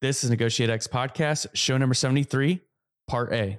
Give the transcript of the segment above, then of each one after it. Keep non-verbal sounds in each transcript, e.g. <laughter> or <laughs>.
This is Negotiate X Podcast, show number 73, part A.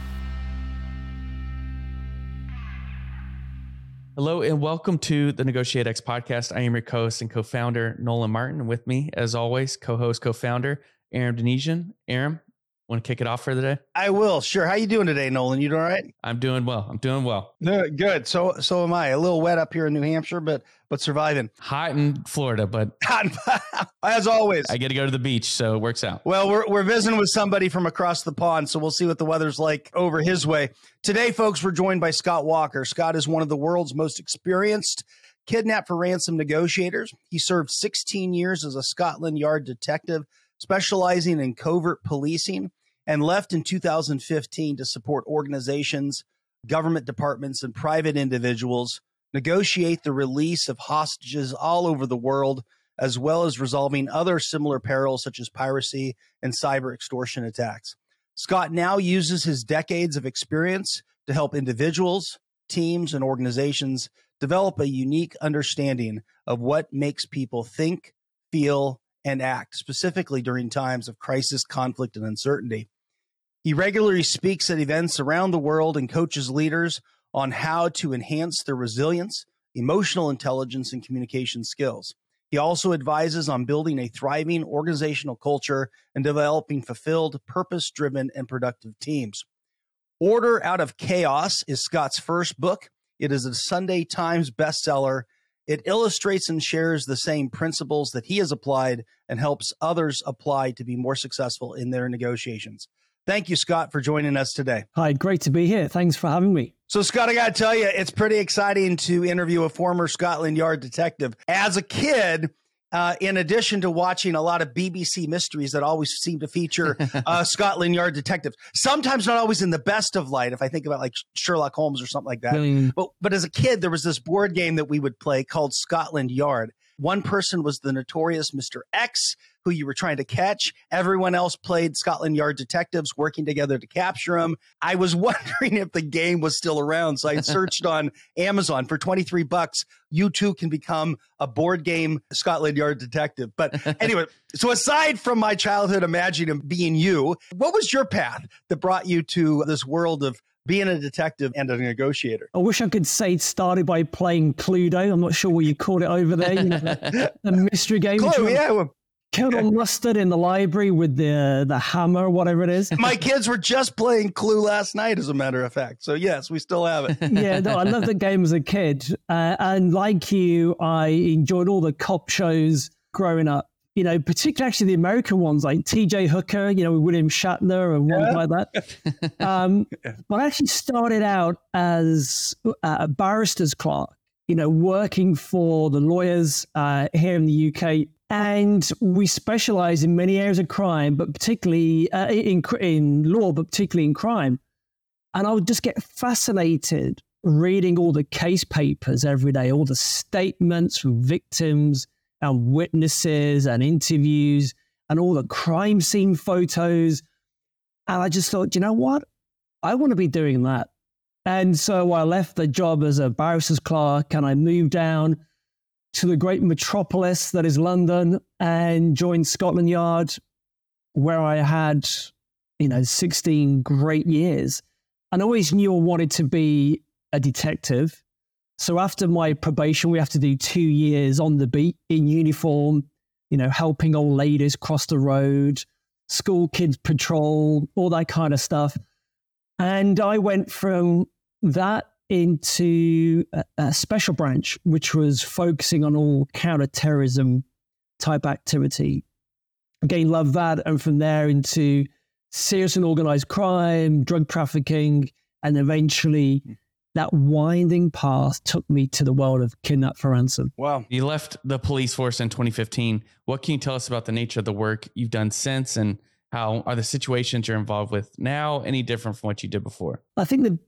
Hello and welcome to the Negotiate X podcast. I am your co-host and co-founder Nolan Martin. With me, as always, co-host, co-founder Aram Donigian. Aram, Want to kick it off for the day? I will. Sure. How you doing today, Nolan? You doing all right? I'm doing well. I'm doing well. Good. So so am I. A little wet up here in New Hampshire, but but surviving. Hot in Florida, but <laughs> as always, I get to go to the beach, so it works out. Well, we're we're visiting with somebody from across the pond, so we'll see what the weather's like over his way. Today, folks, we're joined by Scott Walker. Scott is one of the world's most experienced kidnapped for ransom negotiators. He served 16 years as a Scotland Yard detective, specializing in covert policing and left in 2015 to support organizations, government departments, and private individuals negotiate the release of hostages all over the world, as well as resolving other similar perils such as piracy and cyber extortion attacks. Scott now uses his decades of experience to help individuals, teams, and organizations develop a unique understanding of what makes people think, feel, and act, specifically during times of crisis, conflict, and uncertainty. He regularly speaks at events around the world and coaches leaders on how to enhance their resilience, emotional intelligence, and communication skills. He also advises on building a thriving organizational culture and developing fulfilled, purpose driven, and productive teams. Order Out of Chaos is Scott's first book. It is a Sunday Times bestseller. It illustrates and shares the same principles that he has applied and helps others apply to be more successful in their negotiations. Thank you, Scott, for joining us today. Hi, great to be here. Thanks for having me. So, Scott, I got to tell you, it's pretty exciting to interview a former Scotland Yard detective. As a kid, uh, in addition to watching a lot of BBC mysteries that always seem to feature <laughs> uh, Scotland Yard detectives, sometimes not always in the best of light. If I think about like Sherlock Holmes or something like that, mm. but but as a kid, there was this board game that we would play called Scotland Yard. One person was the notorious Mister X, who you were trying to catch. Everyone else played Scotland Yard detectives working together to capture him. I was <laughs> wondering if the game was still around. So I <laughs> searched on Amazon for 23 bucks. You too can become a board game Scotland Yard detective. But <laughs> anyway, so aside from my childhood imagining being you, what was your path that brought you to this world of being a detective and a negotiator. I wish I could say it started by playing Cluedo. I'm not sure what you call it over there. You know, the, the mystery game. Clue, yeah. Colonel Mustard in the library with the the hammer, whatever it is. <laughs> My kids were just playing Clue last night, as a matter of fact. So yes, we still have it. <laughs> yeah, no, I loved the game as a kid, uh, and like you, I enjoyed all the cop shows growing up. You know, particularly actually the American ones like T.J. Hooker, you know, with William Shatner and ones like that. <laughs> Um, but I actually started out as a barrister's clerk. You know, working for the lawyers uh, here in the UK and we specialize in many areas of crime, but particularly uh, in, in law, but particularly in crime. And I would just get fascinated reading all the case papers every day, all the statements from victims and witnesses and interviews and all the crime scene photos. And I just thought, you know what? I want to be doing that. And so I left the job as a barrister's clerk and I moved down to the great metropolis that is London and joined Scotland Yard, where I had, you know, 16 great years. And always knew I wanted to be a detective. So after my probation, we have to do two years on the beat in uniform, you know, helping old ladies cross the road, school kids patrol, all that kind of stuff. And I went from that into a, a special branch, which was focusing on all counterterrorism type activity. Again, love that. And from there into serious and organized crime, drug trafficking, and eventually hmm. that winding path took me to the world of kidnap for ransom. Wow. You left the police force in 2015. What can you tell us about the nature of the work you've done since and how are the situations you're involved with now any different from what you did before? I think the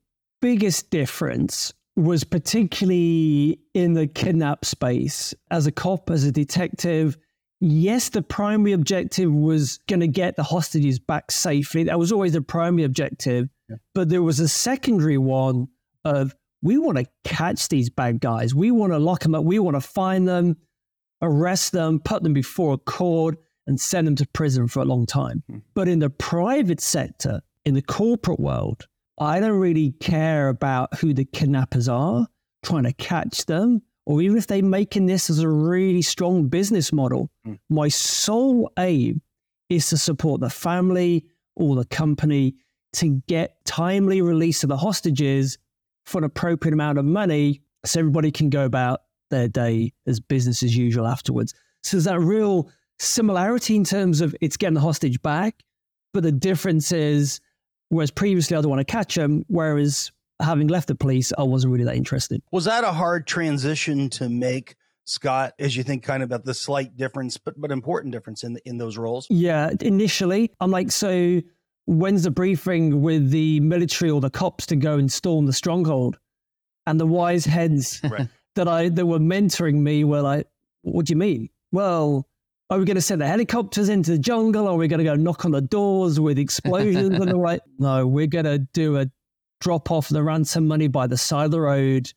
biggest difference was particularly in the kidnap space. As a cop, as a detective, yes, the primary objective was going to get the hostages back safely. That was always the primary objective. Yeah. But there was a secondary one of we want to catch these bad guys. We want to lock them up. We want to find them, arrest them, put them before a court, and send them to prison for a long time. Hmm. But in the private sector, in the corporate world, I don't really care about who the kidnappers are, trying to catch them, or even if they're making this as a really strong business model. Mm. My sole aim is to support the family or the company to get timely release of the hostages for an appropriate amount of money so everybody can go about their day as business as usual afterwards. So there's that real similarity in terms of it's getting the hostage back, but the difference is Whereas previously, I don't want to catch them. Whereas having left the police, I wasn't really that interested. Was that a hard transition to make, Scott? As you think kind of about the slight difference, but but important difference in in those roles? Yeah, initially, I'm like, so when's the briefing with the military or the cops to go and storm the stronghold? And the wise heads <laughs> right. that I that were mentoring me were like, "What do you mean?" Well, are we going to send the helicopters into the jungle? Are we going to go knock on the doors with explosions and the right? <laughs> No, we're going to do a drop off the ransom money by the side of the road,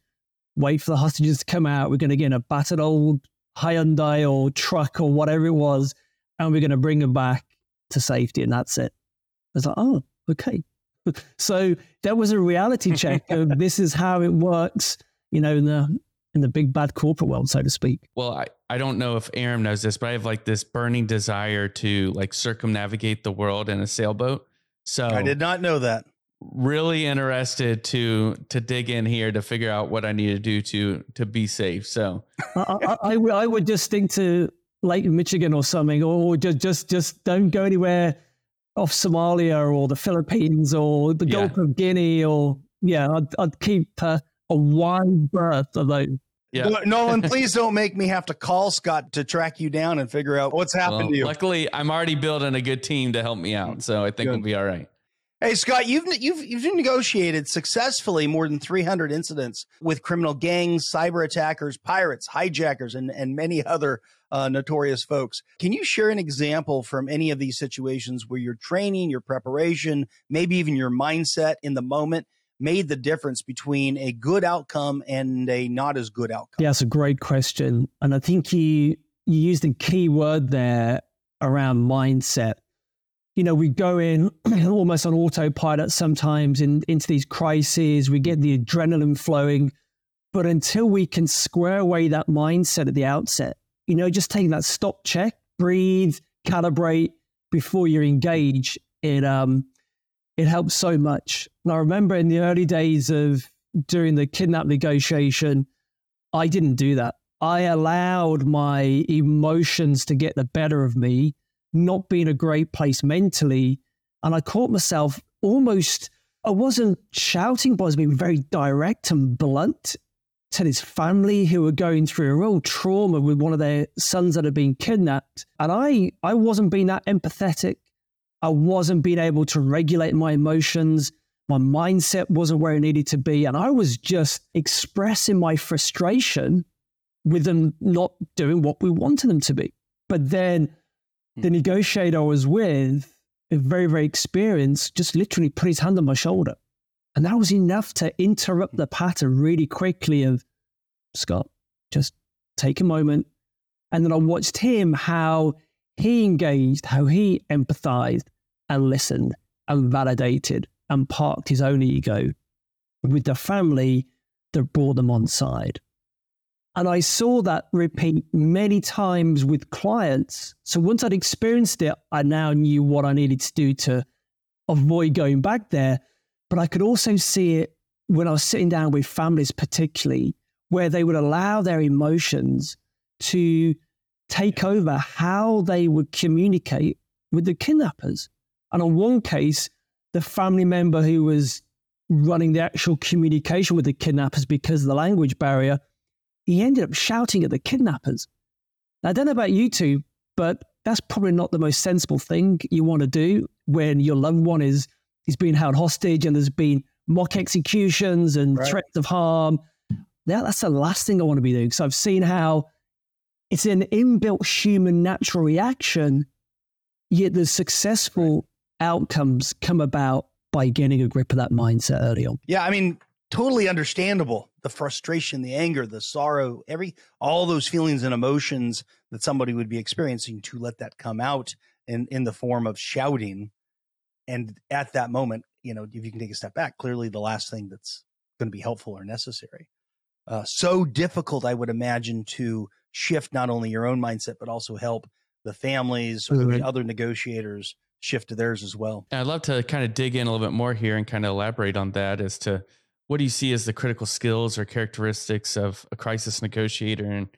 wait for the hostages to come out. We're going to get in a battered old Hyundai or truck or whatever it was, and we're going to bring them back to safety, and that's it. I was like, oh, okay. <laughs> so that was a reality check of this is how it works, you know, in the in the big bad corporate world, so to speak. Well, I, I don't know if Aram knows this, but I have like this burning desire to like circumnavigate the world in a sailboat. So I did not know that. Really interested to to dig in here to figure out what I need to do to to be safe. So I, I, I, would just stick to Lake Michigan or something, or just just just don't go anywhere off Somalia or the Philippines or the Gulf yeah. of Guinea or yeah, I'd, I'd keep uh, a wide berth of those yeah. Nolan, <laughs> please don't make me have to call Scott to track you down and figure out what's happened well, to you. Luckily, I'm already building a good team to help me out, so I think good. we'll be all right. Hey Scott, you've you've you've negotiated successfully more than 300 incidents with criminal gangs, cyber attackers, pirates, hijackers, and and many other uh, notorious folks. Can you share an example from any of these situations where your training, your preparation, maybe even your mindset in the moment made the difference between a good outcome and a not as good outcome? Yeah, it's a great question. And I think you, you used a key word there around mindset. You know, we go in <clears throat> almost on autopilot sometimes in, into these crises, we get the adrenaline flowing. But until we can square away that mindset at the outset, you know, just taking that stop check, breathe, calibrate before you engage, it um, it helps so much. And I remember in the early days of doing the kidnap negotiation, I didn't do that. I allowed my emotions to get the better of me, not being a great place mentally. And I caught myself almost, I wasn't shouting, but I was being very direct and blunt to his family who were going through a real trauma with one of their sons that had been kidnapped. And I, I wasn't being that empathetic. I wasn't being able to regulate my emotions. My mindset wasn't where it needed to be. And I was just expressing my frustration with them not doing what we wanted them to be. But then the hmm. negotiator I was with, a very, very experienced, just literally put his hand on my shoulder. And that was enough to interrupt the pattern really quickly of Scott, just take a moment. And then I watched him how he engaged, how he empathized and listened and validated and parked his own ego with the family that brought them on side. And I saw that repeat many times with clients. So once I'd experienced it, I now knew what I needed to do to avoid going back there. But I could also see it when I was sitting down with families, particularly, where they would allow their emotions to take over how they would communicate with the kidnappers. And on one case, the family member who was running the actual communication with the kidnappers because of the language barrier, he ended up shouting at the kidnappers. Now, I don't know about you two, but that's probably not the most sensible thing you want to do when your loved one is is being held hostage and there's been mock executions and right. threats of harm. That, that's the last thing I want to be doing. So I've seen how it's an inbuilt human natural reaction, yet the successful right. outcomes come about by getting a grip of that mindset early on. Yeah, I mean, totally understandable. The frustration, the anger, the sorrow, every all those feelings and emotions that somebody would be experiencing to let that come out in in the form of shouting and at that moment, you know, if you can take a step back, clearly the last thing that's going to be helpful or necessary. Uh, so difficult, I would imagine, to shift not only your own mindset, but also help the families or the mm-hmm. other negotiators shift to theirs as well. I'd love to kind of dig in a little bit more here and kind of elaborate on that as to what do you see as the critical skills or characteristics of a crisis negotiator and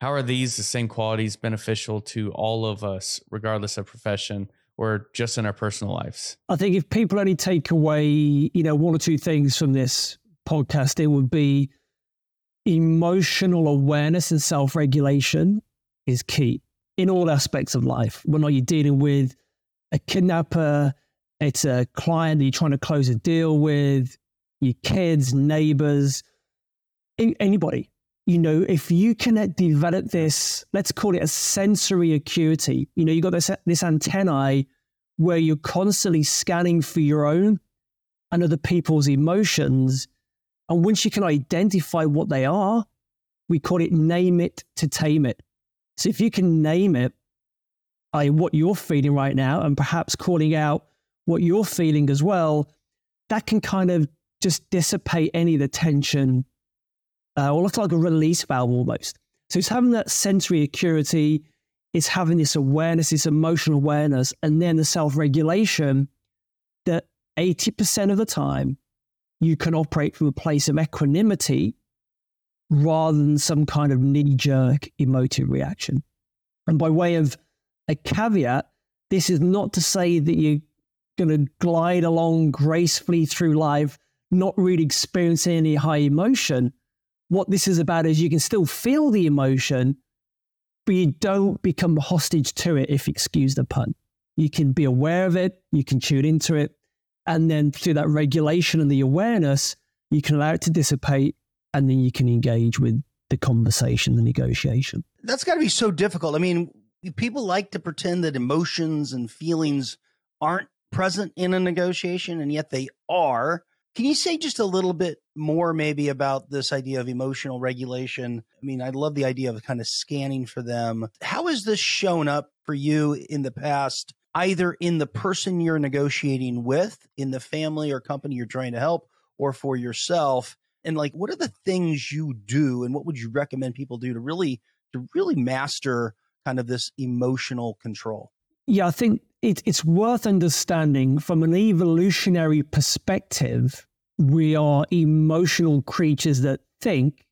how are these the same qualities beneficial to all of us regardless of profession or just in our personal lives? I think if people only take away, you know, one or two things from this podcast, it would be emotional awareness and self regulation is key in all aspects of life. When are you dealing with a kidnapper? It's a client that you're trying to close a deal with, your kids, neighbors, anybody. You know, if you can uh, develop this, let's call it a sensory acuity. You know, you've got this this antennae where you're constantly scanning for your own and other people's emotions. And once you can identify what they are, we call it name it to tame it. So if you can name it, I what you're feeling right now, and perhaps calling out what you're feeling as well, that can kind of just dissipate any of the tension uh, or look like a release valve almost. So it's having that sensory acuity, it's having this awareness, this emotional awareness, and then the self regulation that 80% of the time you can operate from a place of equanimity rather than some kind of knee jerk emotive reaction. And by way of a caveat, this is not to say that you're going to glide along gracefully through life, not really experiencing any high emotion what this is about is you can still feel the emotion, but you don't become hostage to it, if excuse the pun. You can be aware of it, you can tune into it, and then through that regulation and the awareness, you can allow it to dissipate, and then you can engage with the conversation, the negotiation. That's got to be so difficult. I mean, people like to pretend that emotions and feelings aren't present in a negotiation, and yet they are. Can you say just a little bit more, maybe, about this idea of emotional regulation? I mean, I love the idea of kind of scanning for them. How has this shown up for you in the past, either in the person you're negotiating with, in the family or company you're trying to help, or for yourself? And like, what are the things you do, and what would you recommend people do to really to really master kind of this emotional control? Yeah, I think it, it's worth understanding from an evolutionary perspective we are emotional creatures that think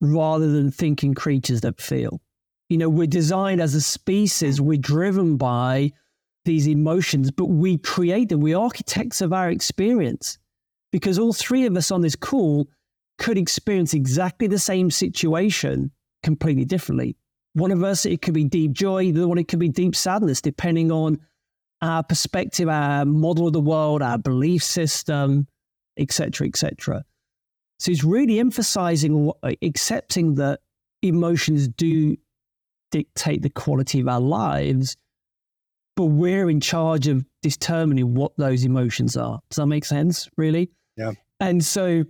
rather than thinking creatures that feel. You know, we're designed as a species, we're driven by these emotions, but we create them. We're architects of our experience because all three of us on this call could experience exactly the same situation completely differently. One of us, it could be deep joy, the other one, it could be deep sadness, depending on our perspective, our model of the world, our belief system, etc., etc. So it's really emphasizing accepting that emotions do dictate the quality of our lives, but we're in charge of determining what those emotions are. Does that make sense? Really? Yeah. And so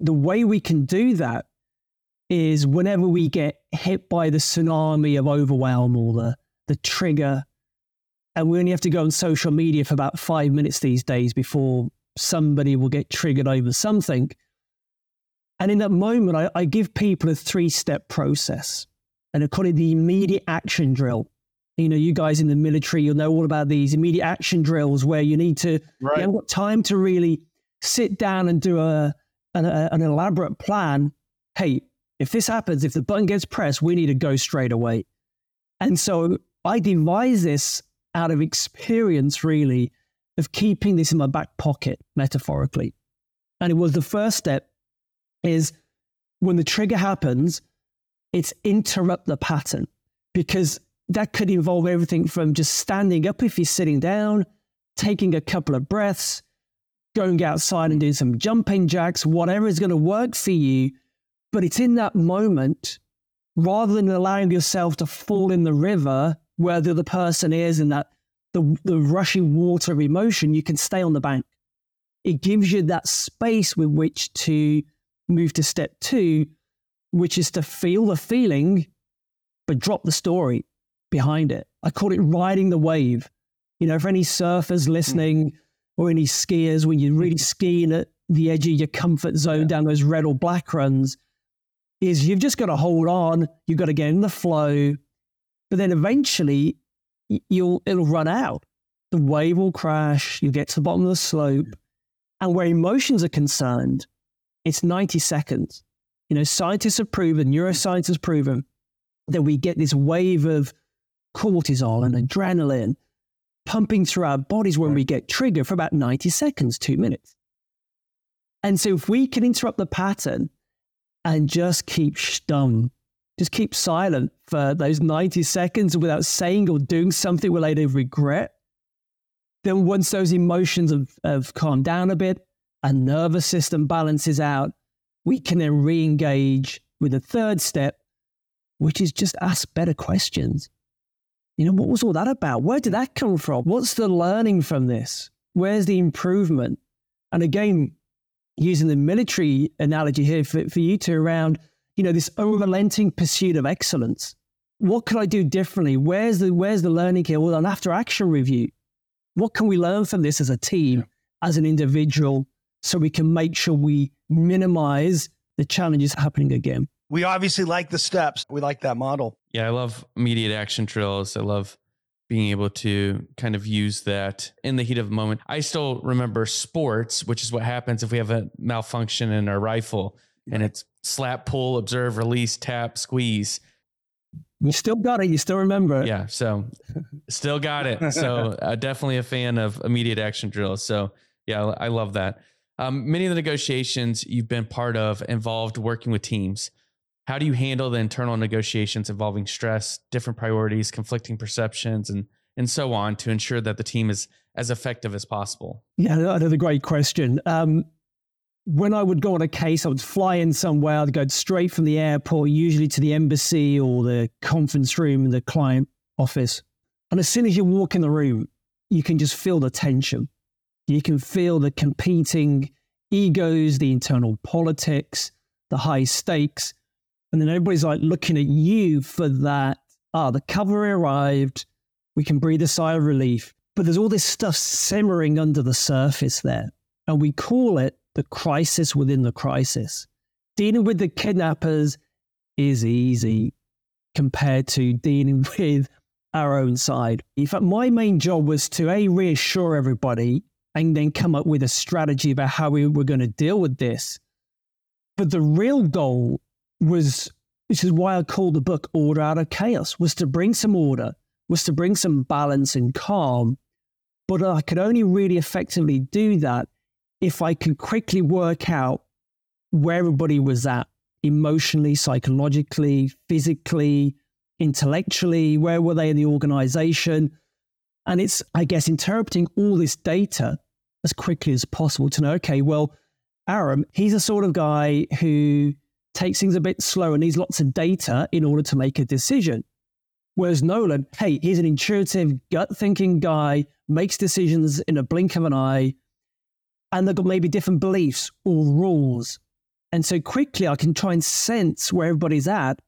the way we can do that is whenever we get hit by the tsunami of overwhelm or the, the trigger, and we only have to go on social media for about five minutes these days before somebody will get triggered over something. And in that moment, I, I give people a three step process and I call it the immediate action drill. You know, you guys in the military, you'll know all about these immediate action drills where you need to, right. you haven't got time to really sit down and do a, an, a, an elaborate plan. Hey, if this happens, if the button gets pressed, we need to go straight away. And so I devise this out of experience, really, of keeping this in my back pocket, metaphorically. And it was the first step is when the trigger happens, it's interrupt the pattern because that could involve everything from just standing up if you're sitting down, taking a couple of breaths, going outside and doing some jumping jacks, whatever is going to work for you. But it's in that moment, rather than allowing yourself to fall in the river where the other person is and that the, the rushing water of emotion, you can stay on the bank. It gives you that space with which to move to step two, which is to feel the feeling, but drop the story behind it. I call it riding the wave. You know, for any surfers hmm. listening or any skiers, when you're really hmm. skiing at the edge of your comfort zone yeah. down those red or black runs, is you've just got to hold on. You've got to get in the flow, but then eventually you'll it'll run out. The wave will crash. You get to the bottom of the slope, hmm. and where emotions are concerned, it's 90 seconds. You know, scientists have proven, neuroscience has proven that we get this wave of cortisol and adrenaline pumping through our bodies when we get triggered for about 90 seconds, two minutes. And so if we can interrupt the pattern and just keep stum, just keep silent for those 90 seconds without saying or doing something related to regret, then once those emotions have, have calmed down a bit, and nervous system balances out, we can then re engage with the third step, which is just ask better questions. You know, what was all that about? Where did hmm. that come from? What's the learning from this? Where's the improvement? And again, using the military analogy here for, for you two around, you know, this unrelenting pursuit of excellence. What could I do differently? Where's the where's the learning here? Well, an after action review. What can we learn from this as a team, as an individual, so we can make sure we minimize the challenges happening again? We obviously like the steps. We like that model. Yeah, I love immediate action drills. I love being able to kind of use that in the heat of the moment. I still remember sports, which is what happens if we have a malfunction in our rifle and it's slap, pull, observe, release, tap, squeeze. You still got it. You still remember it. Yeah. So still got it. So <laughs> uh, definitely a fan of immediate action drills. So yeah, I love that. Um, many of the negotiations you've been part of involved working with teams. How do you handle the internal negotiations involving stress, different priorities, conflicting perceptions, and and so on to ensure that the team is as effective as possible? Yeah, another great question. Um, when I would go on a case, I would fly in somewhere. I'd go straight from the airport, usually to the embassy or the conference room the client office. And as soon as you walk in the room, you can just feel the tension. You can feel the competing egos, the internal politics, the high stakes. And then everybody's like looking at you for that. Ah, the cover arrived. We can breathe a sigh of relief. But there's all this stuff simmering under the surface there. And we call it the crisis within the crisis. Dealing with the kidnappers is easy compared to dealing <laughs> with our own side. In fact, my main job was to A, reassure everybody and then come up with a strategy about how we were going to deal with this. But the real goal was, which is why I called the book Order Out of Chaos, was to bring some order, was to bring some balance and calm. But I could only really effectively do that if I could quickly work out where everybody was at emotionally, psychologically, physically, intellectually, where were they in the organization? And it's, I guess, interpreting all this data as quickly as possible to know, okay, well, Aram, he's a sort of guy who takes things a bit slow and needs lots of data in order to make a decision. Whereas Nolan, hey, he's an intuitive, gut thinking guy, makes decisions in a blink of an eye. And they've got maybe different beliefs or rules. And so quickly I can try and sense where everybody's at.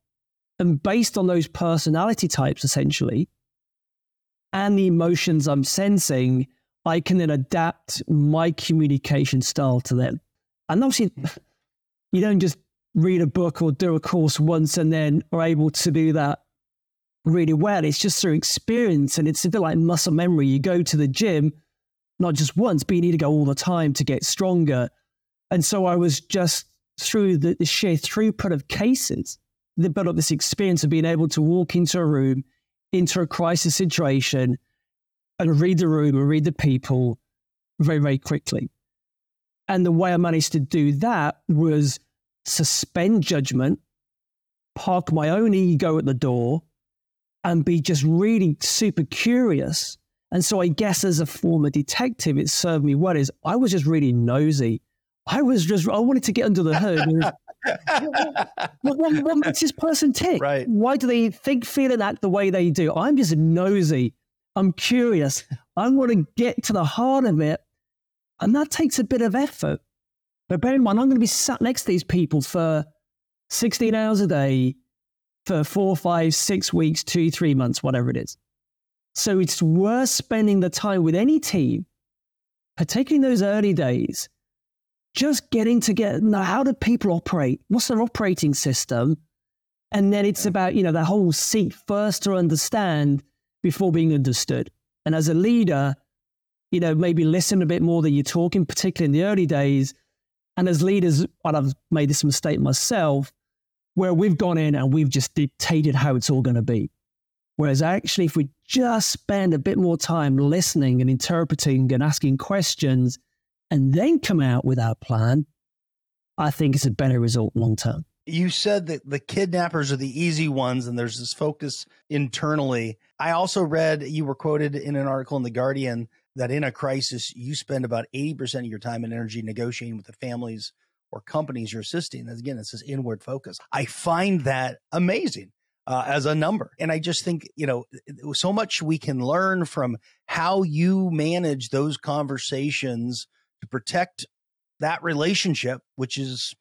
And based on those personality types, essentially, and the emotions I'm sensing, I can then adapt my communication style to them. And obviously, mm-hmm. you don't just read a book or do a course once and then are able to do that really well. It's just through experience and it's a bit like muscle memory. You go to the gym, not just once, but you need to go all the time to get stronger. And so I was just through the, the sheer throughput of cases that built up this experience of being able to walk into a room, into a crisis situation, and read the room and read the people very, very quickly. And the way I managed to do that was suspend judgment, park my own ego at the door, and be just really super curious. And so I guess as a former detective, it served me well. Is I was just really nosy. I was just I wanted to get under the hood. <laughs> what, what, what, makes this person tick? Right. Why do they think, feel, and act the way they do? I'm just nosy. I'm curious. I want to get to the heart of it. And that takes a bit of effort. But bear in mind, I'm going to be sat next to these people for 16 hours a day for four, five, six weeks, two, three months, whatever it is. So it's worth spending the time with any team, particularly in those early days, just getting to get know how do people operate? What's their operating system? And then it's about, you know, the whole seek first to understand before being understood. And as a leader, you know, maybe listen a bit more than you're talking, particularly in the early days. And as leaders, and I've made this mistake myself, where we've gone in and we've just dictated how it's all going to be. Whereas actually, if we just spend a bit more time listening and interpreting and asking questions and then come out with our plan, I think it's a better result long term. You said that the kidnappers are the easy ones and there's this focus internally. I also read you were quoted in an article in The Guardian that in a crisis, you spend about 80% of your time and energy negotiating with the families or companies you're assisting. Again, it's this inward focus. I find that amazing. Uh, as a number. And I just think, you know, so much we can learn from how you manage those conversations to protect that relationship, which is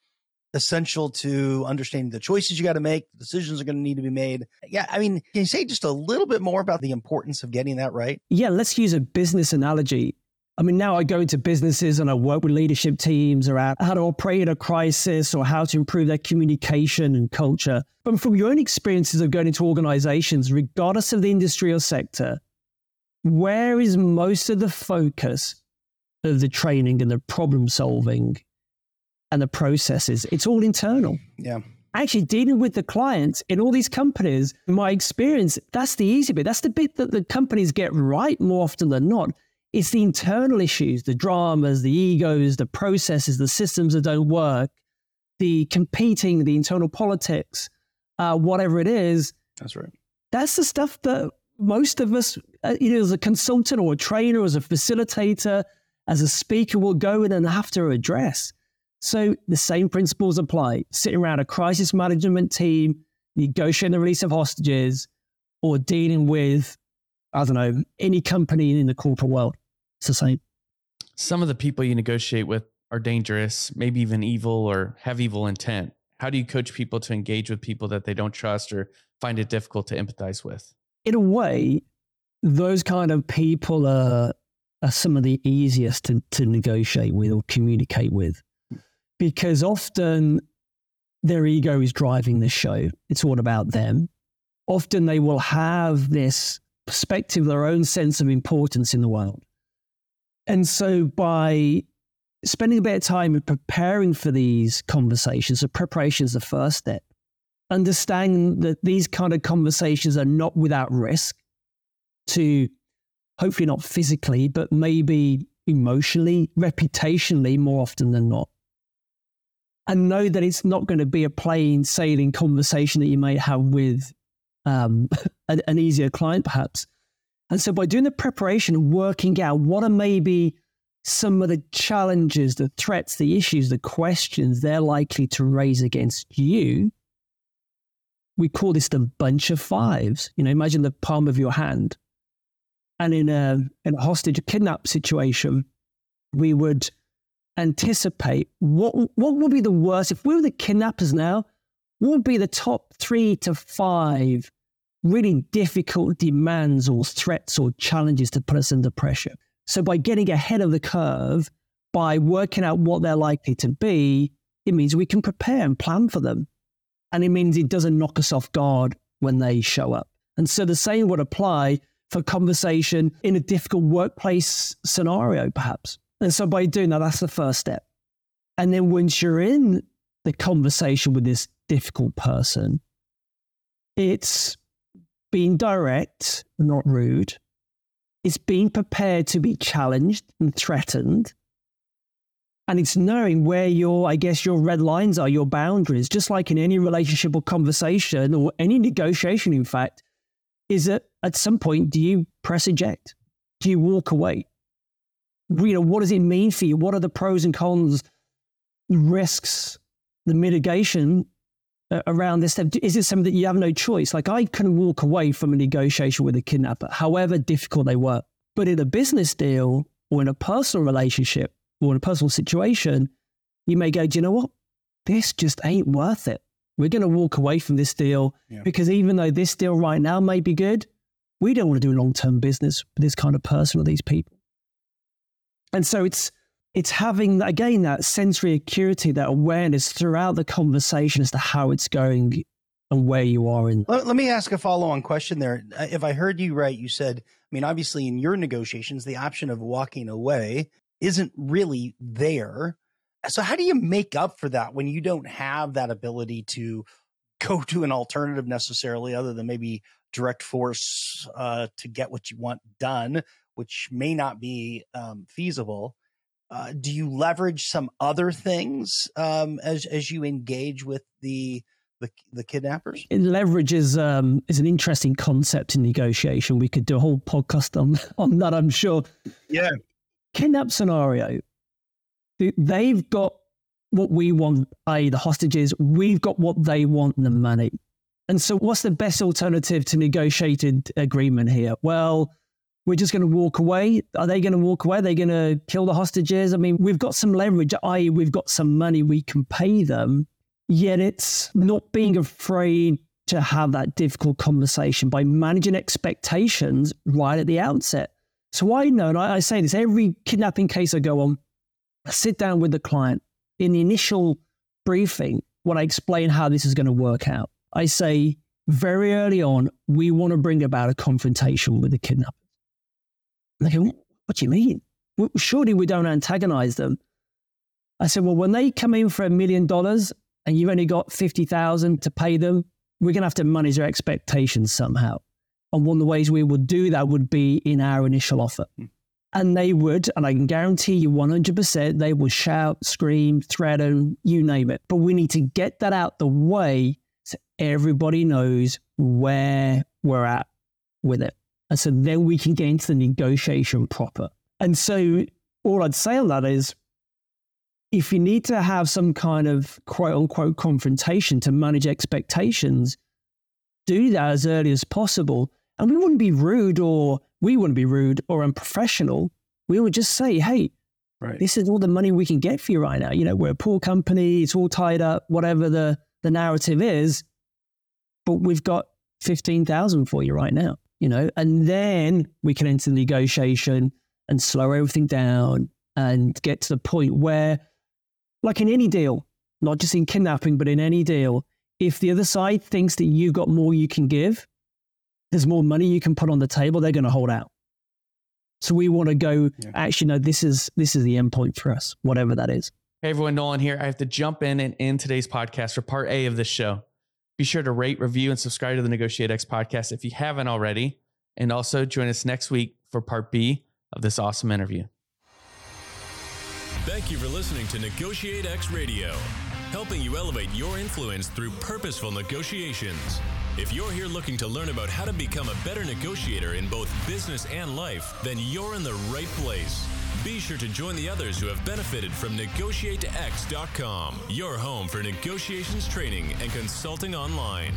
essential to understanding the choices you got to make, the decisions are going to need to be made. Yeah, I mean, can you say just a little bit more about the importance of getting that right? Yeah, let's use a business analogy. I mean, now I go into businesses and I work with leadership teams around how to operate in a crisis or how to improve their communication and culture. But from your own experiences of going into organizations, regardless of the industry or sector, where is most of the focus of the training and the problem solving and the processes? It's all internal. Yeah actually dealing with the clients in all these companies, in my experience, that's the easy bit. That's the bit that the companies get right more often than not. It's the internal issues, the dramas, the egos, the processes, the systems that don't work, the competing, the internal politics, uh, whatever it is. That's right. That's the stuff that most of us, uh, you know, as a consultant or a trainer, as a facilitator, as a speaker, will go in and have to address. So the same principles apply. Sitting around a crisis management team, negotiating the release of hostages, or dealing with I don't know, any company in the corporate world. It's the same. Some of the people you negotiate with are dangerous, maybe even evil or have evil intent. How do you coach people to engage with people that they don't trust or find it difficult to empathize with? In a way, those kind of people are, are some of the easiest to, to negotiate with or communicate with because often their ego is driving the show. It's all about them. Often they will have this perspective, their own sense of importance in the world. And so by spending a bit of time preparing for these conversations, the preparation is the first step. Understand that these kind of conversations are not without risk to hopefully not physically, but maybe emotionally, reputationally, more often than not. And know that it's not going to be a plain sailing conversation that you may have with um, <laughs> an, an easier client, perhaps. And so by doing the preparation, working out what are maybe some of the challenges, the threats, the issues, the questions they're likely to raise against you, we call this the bunch of fives. You know, imagine the palm of your hand. And in a, in a hostage, kidnap situation, we would anticipate what, what would be the worst. If we were the kidnappers now, what would be the top three to five really difficult demands or threats or challenges to put us under pressure. So by getting ahead of the curve, by working out what they're likely to be, it means we can prepare and plan for them. And it means it doesn't knock us off guard when they show up. And so the same would apply for conversation in a difficult workplace scenario, perhaps. And so by doing that, that's the first step. And then once you're in the conversation with this difficult person, it's being direct, not rude. It's being prepared to be challenged and threatened. And it's knowing where your, I guess, your red lines are, your boundaries, just like in any relationship or conversation or any negotiation, in fact, is that at some point, do you press eject? Do you walk away? You know, what does it mean for you? What are the pros and cons, risks, the mitigation uh, around this step? Is it something that you have no choice? Like I couldn't walk away from a negotiation with a kidnapper, however difficult they were. But in a business deal or in a personal relationship or in a personal situation, you may go, do you know what? This just ain't worth it. We're going to walk away from this deal yeah. because even though this deal right now may be good, we don't want to do long term business with this kind of person or these people. And so it's it's having again that sensory acuity, that awareness throughout the conversation as to how it's going and where you are in. Let, let me ask a follow on question there. Uh, if I heard you right, you said, I mean, obviously in your negotiations, the option of walking away isn't really there. So how do you make up for that when you don't have that ability to go <laughs> to an alternative necessarily, other than maybe direct force uh, to get what you want done, which may not be um, feasible? Uh, do you leverage some other things um, as as you engage with the the, the kidnappers? Leverage is um, is an interesting concept in negotiation. We could do a whole podcast on on that. I'm sure. Yeah. Kidnap scenario. They've got what we want, i.e., the hostages. We've got what they want, the money. And so, what's the best alternative to negotiated agreement here? Well, we're just going to walk away. Are they going to walk away? Are they going to kill the hostages? I mean, we've got some leverage, i.e., we've got some money we can pay them. Yet it's not being afraid to have that difficult conversation by managing expectations right at the outset. So I know, and I, I say this every kidnapping case I go on, I sit down with the client in the initial briefing when I explain how this is going to work out. I say very early on, we want to bring about a confrontation with the kidnapper. And they go, What do you mean? Surely we don't antagonize them. I said, Well, when they come in for a million dollars and you've only got 50,000 to pay them, we're going to have to manage their expectations somehow. And one of the ways we would do that would be in our initial offer. Hmm. And they would, and I can guarantee you 100%, they will shout, scream, threaten, you name it. But we need to get that out the way so everybody knows where we're at with it. And so then we can get into the negotiation proper. And so all I'd say on that is if you need to have some kind of quote unquote confrontation to manage expectations, do that as early as possible. And we wouldn't be rude or we wouldn't be rude or unprofessional. We would just say, hey, right. this is all the money we can get for you right now. You know, we're a poor company, it's all tied up, whatever the, the narrative is. But we've got 15,000 for you right now you know, and then we can enter the negotiation and slow everything down and get to the point where, like in any deal, not just in kidnapping, but in any deal, if the other side thinks that you've got more you can give, there's more money you can put on the table, they're going to hold out. So we want to go, yeah. actually, no, this is this is the endpoint for us, whatever that is. Hey everyone, Nolan here. I have to jump in and end today's podcast for part A of this show. Be sure to rate, review, and subscribe to the Negotiate X podcast if you haven't already. And also join us next week for part B of this awesome interview. Thank you for listening to Negotiate X Radio, helping you elevate your influence through purposeful negotiations. If you're here looking to learn about how to become a better negotiator in both business and life, then you're in the right place. Be sure to join the others who have benefited from NegotiateX.com, your home for negotiations training and consulting online.